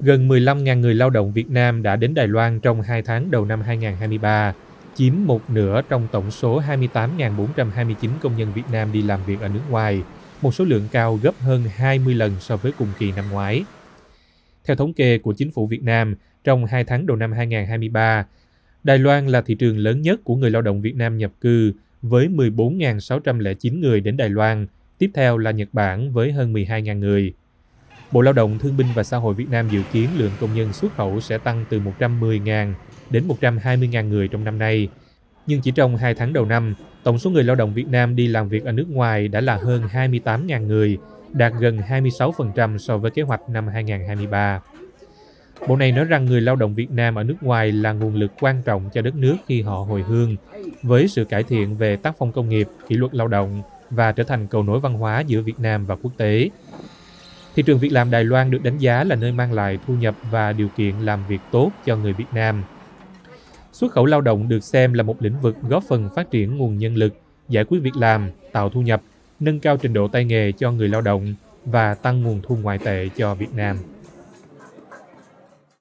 Gần 15.000 người lao động Việt Nam đã đến Đài Loan trong 2 tháng đầu năm 2023, chiếm một nửa trong tổng số 28.429 công nhân Việt Nam đi làm việc ở nước ngoài, một số lượng cao gấp hơn 20 lần so với cùng kỳ năm ngoái. Theo thống kê của chính phủ Việt Nam, trong 2 tháng đầu năm 2023, Đài Loan là thị trường lớn nhất của người lao động Việt Nam nhập cư với 14.609 người đến Đài Loan, tiếp theo là Nhật Bản với hơn 12.000 người. Bộ Lao động Thương binh và Xã hội Việt Nam dự kiến lượng công nhân xuất khẩu sẽ tăng từ 110.000 đến 120.000 người trong năm nay. Nhưng chỉ trong 2 tháng đầu năm, tổng số người lao động Việt Nam đi làm việc ở nước ngoài đã là hơn 28.000 người, đạt gần 26% so với kế hoạch năm 2023. Bộ này nói rằng người lao động Việt Nam ở nước ngoài là nguồn lực quan trọng cho đất nước khi họ hồi hương, với sự cải thiện về tác phong công nghiệp, kỷ luật lao động và trở thành cầu nối văn hóa giữa Việt Nam và quốc tế. Thị trường việc làm Đài Loan được đánh giá là nơi mang lại thu nhập và điều kiện làm việc tốt cho người Việt Nam. Xuất khẩu lao động được xem là một lĩnh vực góp phần phát triển nguồn nhân lực, giải quyết việc làm, tạo thu nhập, nâng cao trình độ tay nghề cho người lao động và tăng nguồn thu ngoại tệ cho Việt Nam.